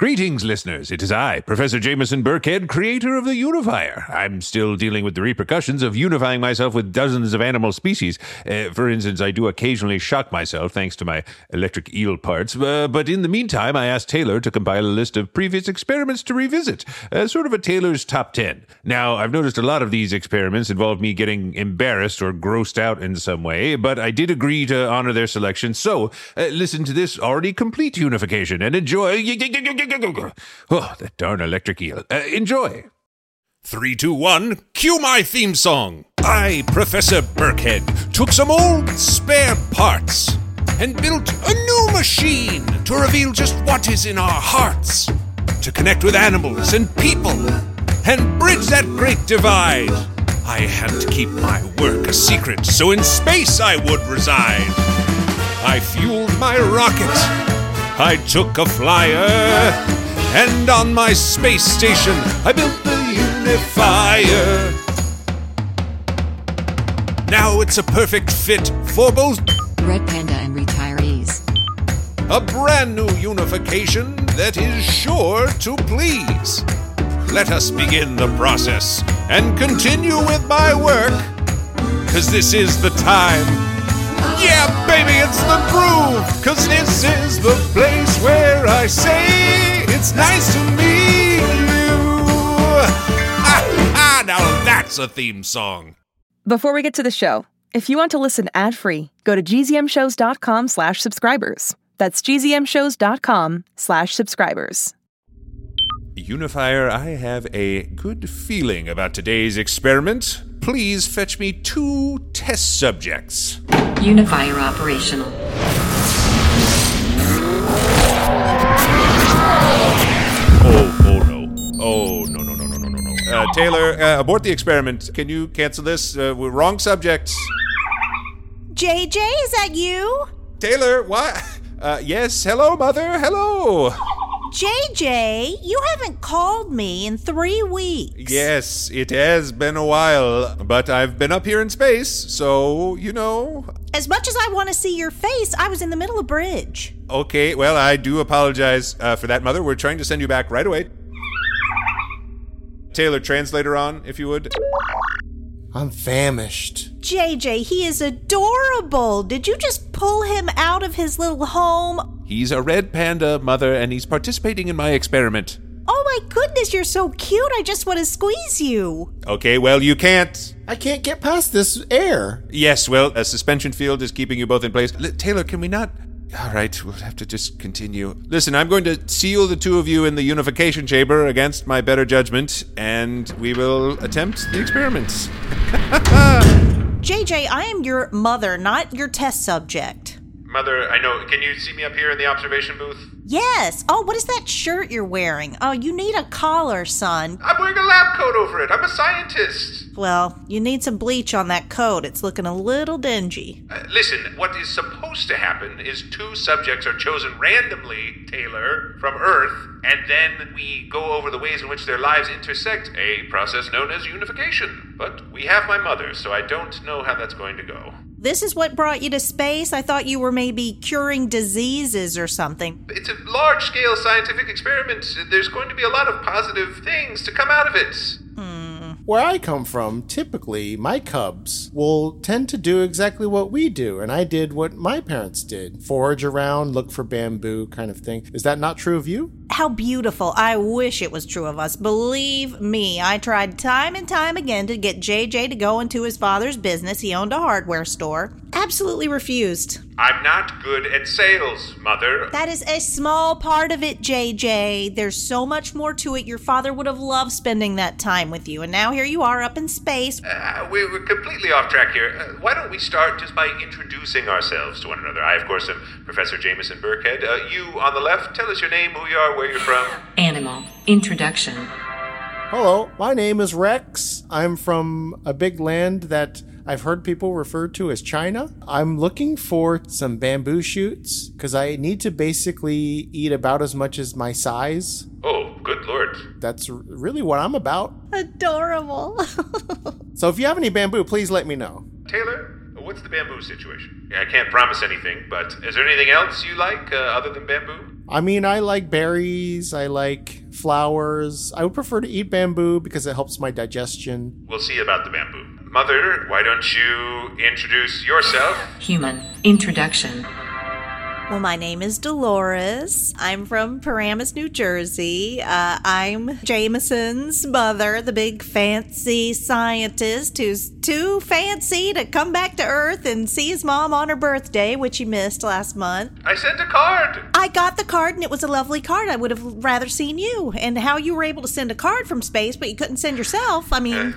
Greetings, listeners. It is I, Professor Jameson Burkhead, creator of the Unifier. I'm still dealing with the repercussions of unifying myself with dozens of animal species. Uh, for instance, I do occasionally shock myself thanks to my electric eel parts. Uh, but in the meantime, I asked Taylor to compile a list of previous experiments to revisit, uh, sort of a Taylor's top 10. Now, I've noticed a lot of these experiments involve me getting embarrassed or grossed out in some way, but I did agree to honor their selection. So, uh, listen to this already complete unification and enjoy. Oh, that darn electric eel. Uh, enjoy. Three, two, one, cue my theme song. I, Professor Burkhead, took some old spare parts and built a new machine to reveal just what is in our hearts, to connect with animals and people, and bridge that great divide. I had to keep my work a secret, so in space I would reside. I fueled my rocket. I took a flyer, and on my space station I built the unifier. Now it's a perfect fit for both Red Panda and retirees. a brand new unification that is sure to please. Let us begin the process and continue with my work, cause this is the time. Yeah, baby, it's the groove, cause this is the place where I say it's nice to meet you. Ah, ah, now that's a theme song. Before we get to the show, if you want to listen ad-free, go to gzmshows.com slash subscribers. That's gzmshows.com slash subscribers. Unifier, I have a good feeling about today's experiment. Please fetch me two test subjects. Unifier operational. Oh, oh no. Oh, no, no, no, no, no, no, no. Uh, Taylor, uh, abort the experiment. Can you cancel this? Uh, we're wrong subjects. JJ, is that you? Taylor, what? Uh, yes, hello, mother, hello. JJ, you haven't called me in three weeks. Yes, it has been a while, but I've been up here in space, so, you know. As much as I want to see your face, I was in the middle of bridge. Okay, well, I do apologize uh, for that, mother. We're trying to send you back right away. Taylor, translator on, if you would. I'm famished. JJ, he is adorable. Did you just pull him out of his little home? He's a red panda, mother, and he's participating in my experiment. Oh my goodness, you're so cute. I just want to squeeze you. Okay, well, you can't. I can't get past this air. Yes, well, a suspension field is keeping you both in place. L- Taylor, can we not? All right, we'll have to just continue. Listen, I'm going to seal the two of you in the unification chamber against my better judgment, and we will attempt the experiments. JJ, I am your mother, not your test subject. Mother, I know. Can you see me up here in the observation booth? Yes. Oh, what is that shirt you're wearing? Oh, you need a collar, son. I'm wearing a lab coat over it. I'm a scientist. Well, you need some bleach on that coat. It's looking a little dingy. Uh, listen, what is supposed to happen is two subjects are chosen randomly, Taylor, from Earth, and then we go over the ways in which their lives intersect, a process known as unification. But we have my mother, so I don't know how that's going to go. This is what brought you to space? I thought you were maybe curing diseases or something. It's a large scale scientific experiment. There's going to be a lot of positive things to come out of it. Where I come from, typically, my cubs will tend to do exactly what we do, and I did what my parents did forage around, look for bamboo, kind of thing. Is that not true of you? How beautiful. I wish it was true of us. Believe me, I tried time and time again to get JJ to go into his father's business. He owned a hardware store. Absolutely refused. I'm not good at sales, Mother. That is a small part of it, JJ. There's so much more to it. Your father would have loved spending that time with you, and now here you are up in space. Uh, we, we're completely off track here. Uh, why don't we start just by introducing ourselves to one another? I, of course, am Professor Jameson Burkhead. Uh, you on the left, tell us your name, who you are, where you're from. Animal. Introduction. Hello, my name is Rex. I'm from a big land that I've heard people refer to as China. I'm looking for some bamboo shoots because I need to basically eat about as much as my size. Oh, good lord. That's really what I'm about. Adorable. So if you have any bamboo, please let me know. Taylor, what's the bamboo situation? Yeah, I can't promise anything, but is there anything else you like uh, other than bamboo? I mean, I like berries, I like flowers. I would prefer to eat bamboo because it helps my digestion. We'll see about the bamboo. Mother, why don't you introduce yourself? Human. Introduction. Well, my name is Dolores. I'm from Paramus, New Jersey. Uh, I'm Jameson's mother, the big fancy scientist who's too fancy to come back to Earth and see his mom on her birthday, which he missed last month. I sent a card. I got the card and it was a lovely card. I would have rather seen you. And how you were able to send a card from space, but you couldn't send yourself. I mean,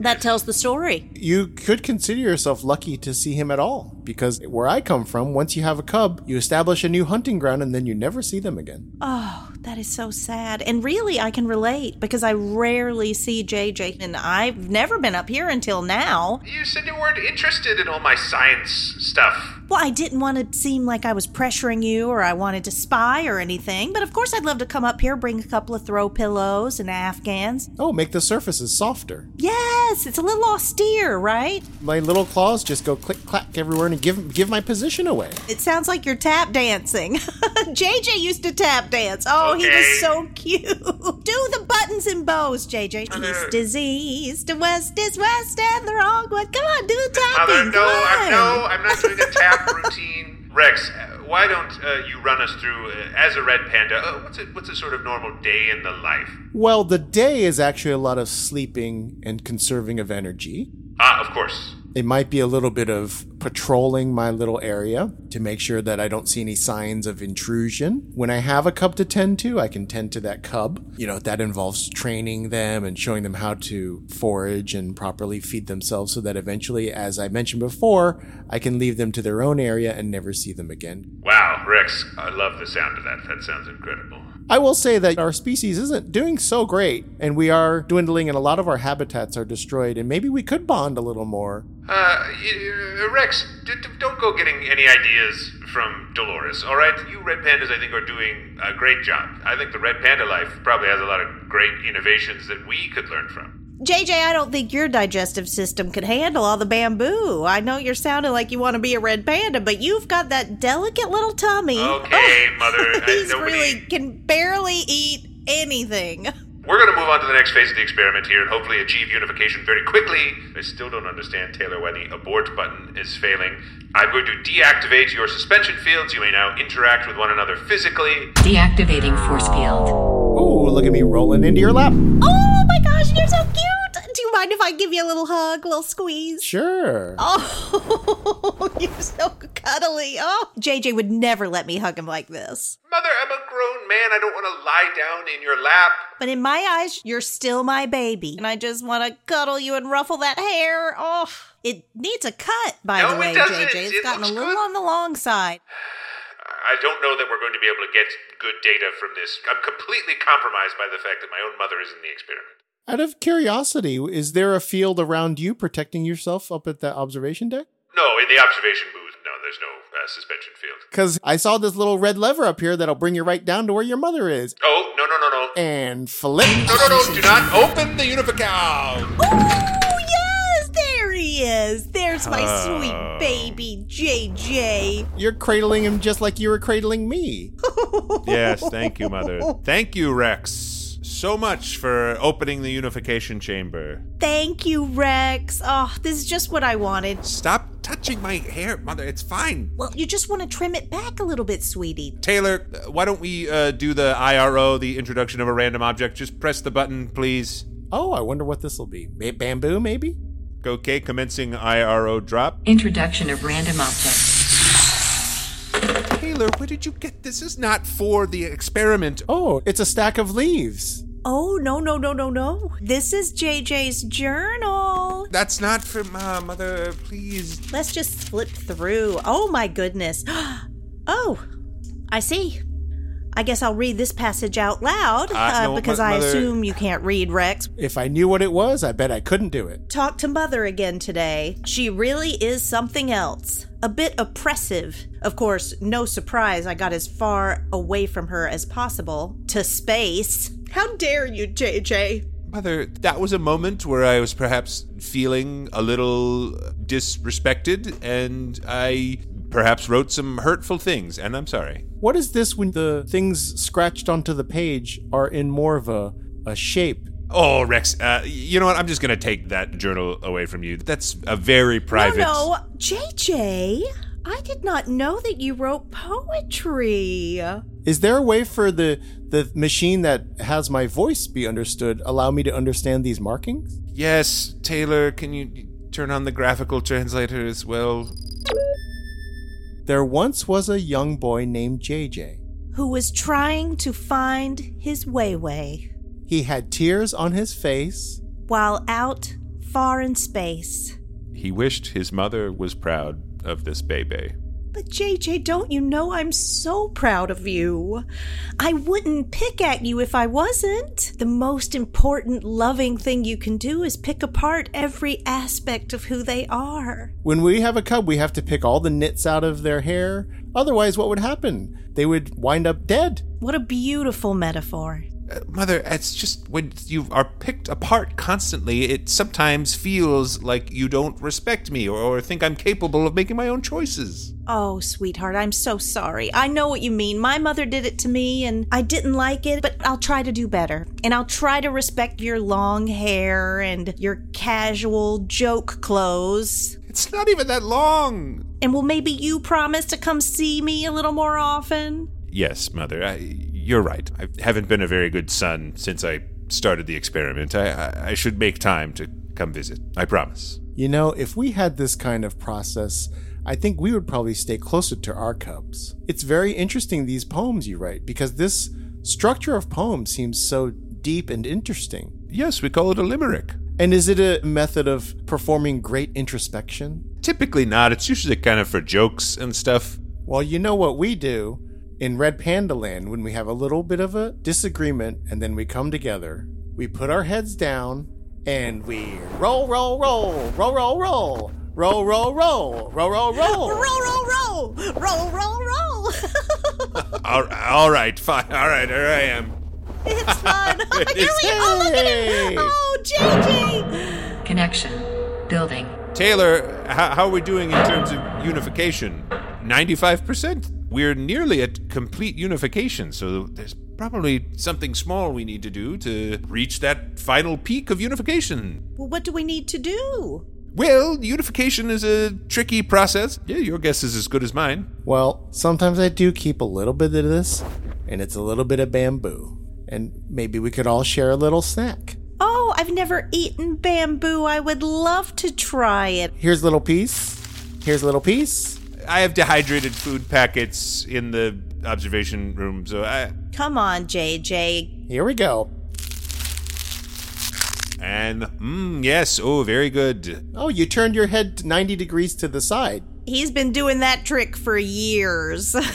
that tells the story. You could consider yourself lucky to see him at all because where I come from, once you have a cub, you establish a new hunting ground and then you never see them again. Oh, that is so sad. And really, I can relate because I rarely see JJ, and I've never been up here until now. You said you weren't interested in all my science stuff. Well, I didn't want to seem like I was pressuring you or I wanted to spy or anything, but of course, I'd love to come up here, bring a couple of throw pillows and Afghans. Oh, make the surfaces softer. Yes, it's a little austere, right? My little claws just go click clack everywhere and give give my position away. It sounds like you're tap dancing. JJ used to tap dance. Oh, he was so cute. Do the buttons and bows, JJ. East is east, and west is west, and the wrong one. Come on, do the tapping. Mother, no, Come I'm, no, I'm not doing a tap routine. Rex, why don't uh, you run us through, uh, as a red panda, uh, what's a, what's a sort of normal day in the life? Well, the day is actually a lot of sleeping and conserving of energy. Ah, of course. It might be a little bit of patrolling my little area to make sure that I don't see any signs of intrusion. When I have a cub to tend to, I can tend to that cub. You know, that involves training them and showing them how to forage and properly feed themselves so that eventually, as I mentioned before, I can leave them to their own area and never see them again. Wow, Rex, I love the sound of that. That sounds incredible. I will say that our species isn't doing so great, and we are dwindling, and a lot of our habitats are destroyed, and maybe we could bond a little more. Uh, uh, Rex, d- d- don't go getting any ideas from Dolores, all right? You red pandas, I think, are doing a great job. I think the red panda life probably has a lot of great innovations that we could learn from. JJ, I don't think your digestive system could handle all the bamboo. I know you're sounding like you want to be a red panda, but you've got that delicate little tummy. Okay, oh, mother, I- He's nobody- really can barely eat anything. We're going to move on to the next phase of the experiment here and hopefully achieve unification very quickly. I still don't understand, Taylor, why the abort button is failing. I'm going to deactivate your suspension fields. You may now interact with one another physically. Deactivating force field. Ooh, look at me rolling into your lap. Oh Do you mind if I give you a little hug, a little squeeze? Sure. Oh, you're so cuddly. Oh, JJ would never let me hug him like this. Mother, I'm a grown man. I don't want to lie down in your lap. But in my eyes, you're still my baby. And I just want to cuddle you and ruffle that hair. Oh, it needs a cut, by No, the it way, doesn't. JJ. It's It gotten a little good. on the long side. I don't know that we're going to be able to get good data from this. I'm completely compromised by the fact that my own mother is in the experiment. Out of curiosity, is there a field around you protecting yourself up at that observation deck? No, in the observation booth, no, there's no uh, suspension field. Because I saw this little red lever up here that'll bring you right down to where your mother is. Oh, no, no, no, no. And flip. No, no, no, do not open the unifical. Oh, yes, there he is. There's my sweet baby, JJ. You're cradling him just like you were cradling me. Yes, thank you, Mother. Thank you, Rex, so much for opening the unification chamber. Thank you, Rex. Oh, this is just what I wanted. Stop touching my hair, Mother. It's fine. Well, you just want to trim it back a little bit, sweetie. Taylor, uh, why don't we uh, do the IRO, the introduction of a random object? Just press the button, please. Oh, I wonder what this will be. Ba- bamboo, maybe? Okay, commencing IRO drop. Introduction of random object. Taylor, where did you get this? Is not for the experiment. Oh, it's a stack of leaves. Oh, no, no, no, no, no. This is JJ's journal. That's not for uh, Mother. Please. Let's just flip through. Oh, my goodness. Oh, I see. I guess I'll read this passage out loud Uh, no, because mo- I Mother- assume you can't read, Rex. If I knew what it was, I bet I couldn't do it. Talk to Mother again today. She really is something else. A bit oppressive. Of course, no surprise I got as far away from her as possible. To space. How dare you, JJ? Mother, that was a moment where I was perhaps feeling a little disrespected, and I perhaps wrote some hurtful things, and I'm sorry. What is this when the things scratched onto the page are in more of a, a shape? Oh, Rex, uh, you know what? I'm just going to take that journal away from you. That's a very private. No, no, JJ, I did not know that you wrote poetry. Is there a way for the the machine that has my voice be understood allow me to understand these markings? Yes, Taylor, can you turn on the graphical translator as well? There once was a young boy named JJ. Who was trying to find his way way He had tears on his face. while out far in space. He wished his mother was proud of this baby. But JJ, don't you know I'm so proud of you? I wouldn't pick at you if I wasn't. The most important loving thing you can do is pick apart every aspect of who they are. When we have a cub, we have to pick all the nits out of their hair. Otherwise, what would happen? They would wind up dead. What a beautiful metaphor. Mother, it's just when you are picked apart constantly, it sometimes feels like you don't respect me or, or think I'm capable of making my own choices. Oh, sweetheart, I'm so sorry. I know what you mean. My mother did it to me and I didn't like it, but I'll try to do better. And I'll try to respect your long hair and your casual joke clothes. It's not even that long. And will maybe you promise to come see me a little more often? Yes, Mother, I, you're right. I haven't been a very good son since I started the experiment. I, I, I should make time to come visit. I promise. You know, if we had this kind of process, I think we would probably stay closer to our cubs. It's very interesting, these poems you write, because this structure of poems seems so deep and interesting. Yes, we call it a limerick. And is it a method of performing great introspection? Typically not. It's usually kind of for jokes and stuff. Well, you know what we do in Red Panda Land when we have a little bit of a disagreement and then we come together. We put our heads down and we roll, roll, roll, roll, roll, roll, roll, roll, roll, roll, roll, roll. Roll, roll, roll! Roll, roll, roll! All, all right, fine. All right, here I am. it's fun. Here we is- go. Look at Hey! Oh, JJ. Connection. Building. Taylor, how, how are we doing in terms of unification? 95%. We're nearly at complete unification, so there's probably something small we need to do to reach that final peak of unification. Well, what do we need to do? Well, unification is a tricky process. Yeah, your guess is as good as mine. Well, sometimes I do keep a little bit of this, and it's a little bit of bamboo. And maybe we could all share a little snack. Oh, I've never eaten bamboo. I would love to try it. Here's a little piece. Here's a little piece. I have dehydrated food packets in the observation room, so I. Come on, JJ. Here we go. And, mmm, yes, oh, very good. Oh, you turned your head 90 degrees to the side. He's been doing that trick for years.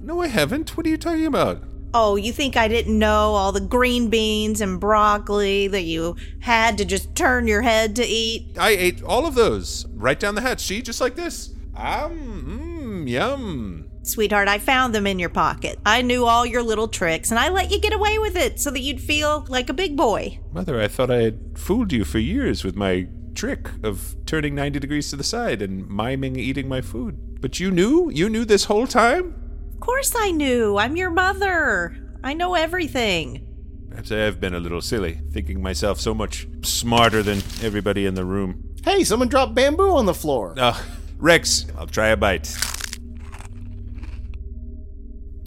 No, I haven't. What are you talking about? oh, you think I didn't know all the green beans and broccoli that you had to just turn your head to eat? I ate all of those right down the hatch. See, just like this. Um, mmm, yum. Sweetheart, I found them in your pocket. I knew all your little tricks, and I let you get away with it so that you'd feel like a big boy. Mother, I thought I had fooled you for years with my trick of turning 90 degrees to the side and miming eating my food. But you knew? You knew this whole time? Of course I knew. I'm your mother. I know everything. Perhaps I have been a little silly, thinking myself so much smarter than everybody in the room. Hey, someone dropped bamboo on the floor. Uh, Rex, I'll try a bite.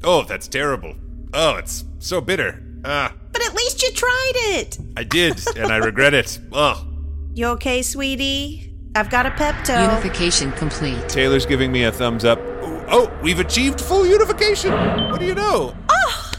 Oh, that's terrible. Oh, it's so bitter. Ah, But at least you tried it. I did, and I regret it. Oh, You okay, sweetie? I've got a Pepto. Unification complete. Taylor's giving me a thumbs up. Oh, we've achieved full unification. What do you know? Oh,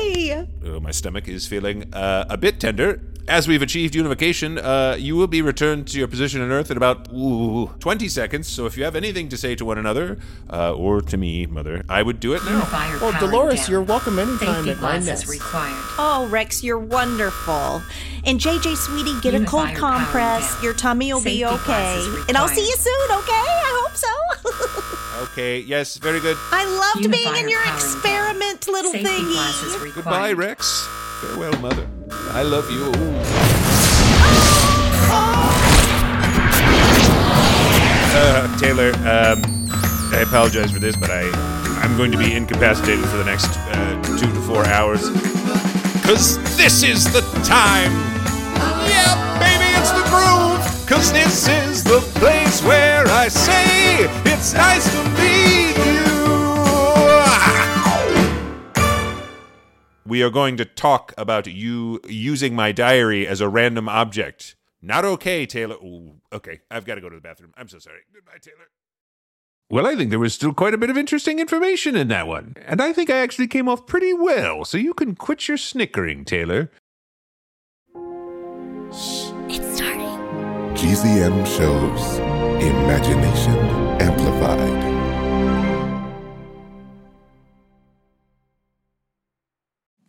yay! Oh, my stomach is feeling uh, a bit tender. As we've achieved unification, uh, you will be returned to your position on Earth in about ooh, 20 seconds. So if you have anything to say to one another, uh, or to me, Mother, I would do it now. Unifier Well, Dolores, down. you're welcome anytime Safety at my glasses nest. required. Oh, Rex, you're wonderful. And JJ, sweetie, get a cold compress. down. Your tummy will be okay. And I'll see you soon, okay? I hope so. Okay, yes, very good. I loved being in your experiment, down. little Safety thingy. glasses required. Goodbye, Rex. Farewell, Mother. I love you. Uh, Taylor, um, I apologize for this, but I I'm going to be incapacitated for the next uh, two to four hours. Cause this is the time. Yeah, baby, it's the groove. Cause this is the place where I say it's nice to meet We are going to talk about you using my diary as a random object. Not okay, Taylor. Ooh, okay, I've got to go to the bathroom. I'm so sorry. Goodbye, Taylor. Well, I think there was still quite a bit of interesting information in that one. And I think I actually came off pretty well, so you can quit your snickering, Taylor. Shh, It's starting. GZM shows Imagination Amplified.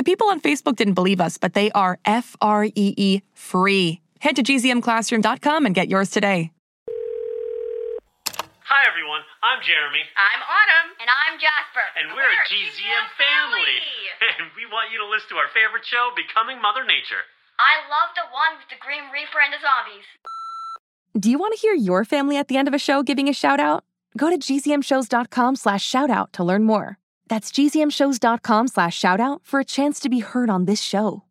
The people on Facebook didn't believe us, but they are F R E E free. Head to gzmclassroom.com and get yours today. Hi everyone, I'm Jeremy, I'm Autumn. And I'm Jasper. and we're, a GZM family. And we want you to listen to our favorite show, Becoming Mother Nature. I love the one with the Grim Reaper and the zombies. Do you want to hear your family at the end of a show giving a shout out? Go to gzmshows.com slash shout out to learn more. That's gzmshows.com slash shout out for a chance to be heard on this show.